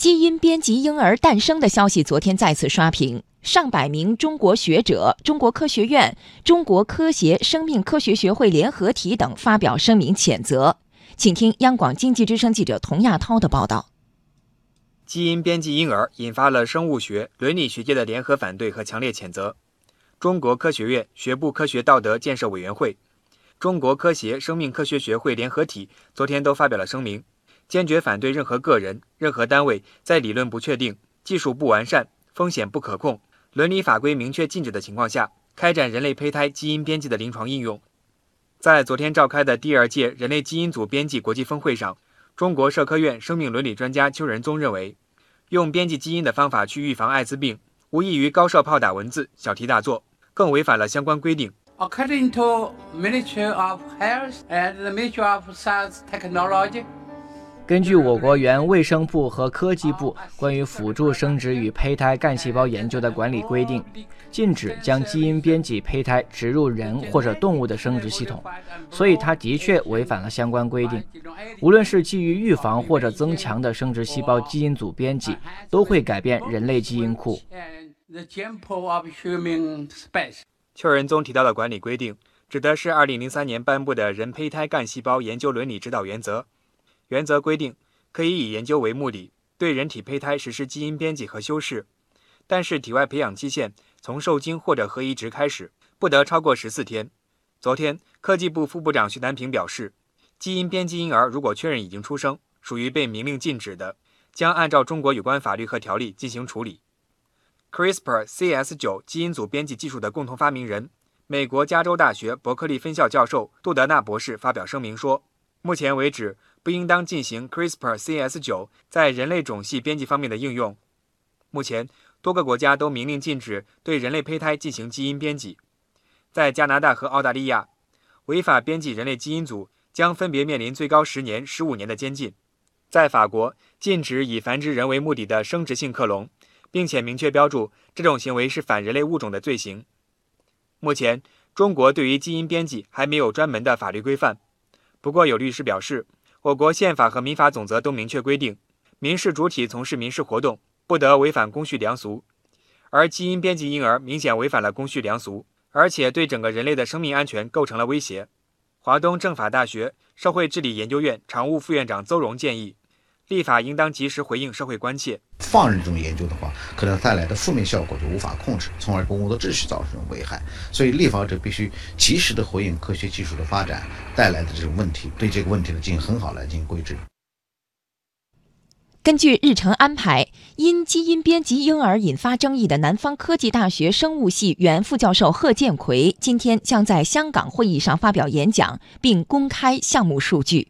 基因编辑婴儿诞生的消息昨天再次刷屏，上百名中国学者、中国科学院、中国科协生命科学学会联合体等发表声明谴责。请听央广经济之声记者童亚涛的报道。基因编辑婴儿引发了生物学、伦理学界的联合反对和强烈谴责。中国科学院学部科学道德建设委员会、中国科协生命科学学会联合体昨天都发表了声明，坚决反对任何个人、任何单位在理论不确定、技术不完善、风险不可控、伦理法规明确禁止的情况下，开展人类胚胎基因编辑的临床应用。在昨天召开的第二届人类基因组编辑国际峰会上，中国社科院生命伦理专家邱仁宗认为，用编辑基因的方法去预防艾滋病，无异于高射炮打蚊子、小题大做。更违反了相关规定。According to Ministry of Health and the Ministry of Science Technology，根据我国原卫生部和科技部关于辅助生殖与胚胎干细胞研究的管理规定，禁止将基因编辑胚胎植入人或者动物的生殖系统，所以它的确违反了相关规定。无论是基于预防或者增强的生殖细胞基因组编辑，都会改变人类基因库。The of human space。邱仁宗提到的管理规定，指的是2003年颁布的《人胚胎干细胞研究伦理指导原则》。原则规定，可以以研究为目的，对人体胚胎实施基因编辑和修饰，但是体外培养期限从受精或者核移植开始，不得超过十四天。昨天，科技部副部长徐南平表示，基因编辑婴儿如果确认已经出生，属于被明令禁止的，将按照中国有关法律和条例进行处理。CRISPR-Cas9 基因组编辑技术的共同发明人、美国加州大学伯克利分校教授杜德纳博士发表声明说：“目前为止，不应当进行 CRISPR-Cas9 在人类种系编辑方面的应用。目前，多个国家都明令禁止对人类胚胎进行基因编辑。在加拿大和澳大利亚，违法编辑人类基因组将分别面临最高十年、十五年的监禁。在法国，禁止以繁殖人为目的的生殖性克隆。”并且明确标注这种行为是反人类物种的罪行。目前，中国对于基因编辑还没有专门的法律规范。不过，有律师表示，我国宪法和民法总则都明确规定，民事主体从事民事活动不得违反公序良俗。而基因编辑婴儿明显违反了公序良俗，而且对整个人类的生命安全构成了威胁。华东政法大学社会治理研究院常务副院长邹荣建议。立法应当及时回应社会关切。放任这种研究的话，可能带来的负面效果就无法控制，从而公共的秩序造成危害。所以，立法者必须及时的回应科学技术的发展带来的这种问题，对这个问题呢进行很好来进行规制。根据日程安排，因基因编辑婴儿引发争议的南方科技大学生物系原副教授贺建奎今天将在香港会议上发表演讲，并公开项目数据。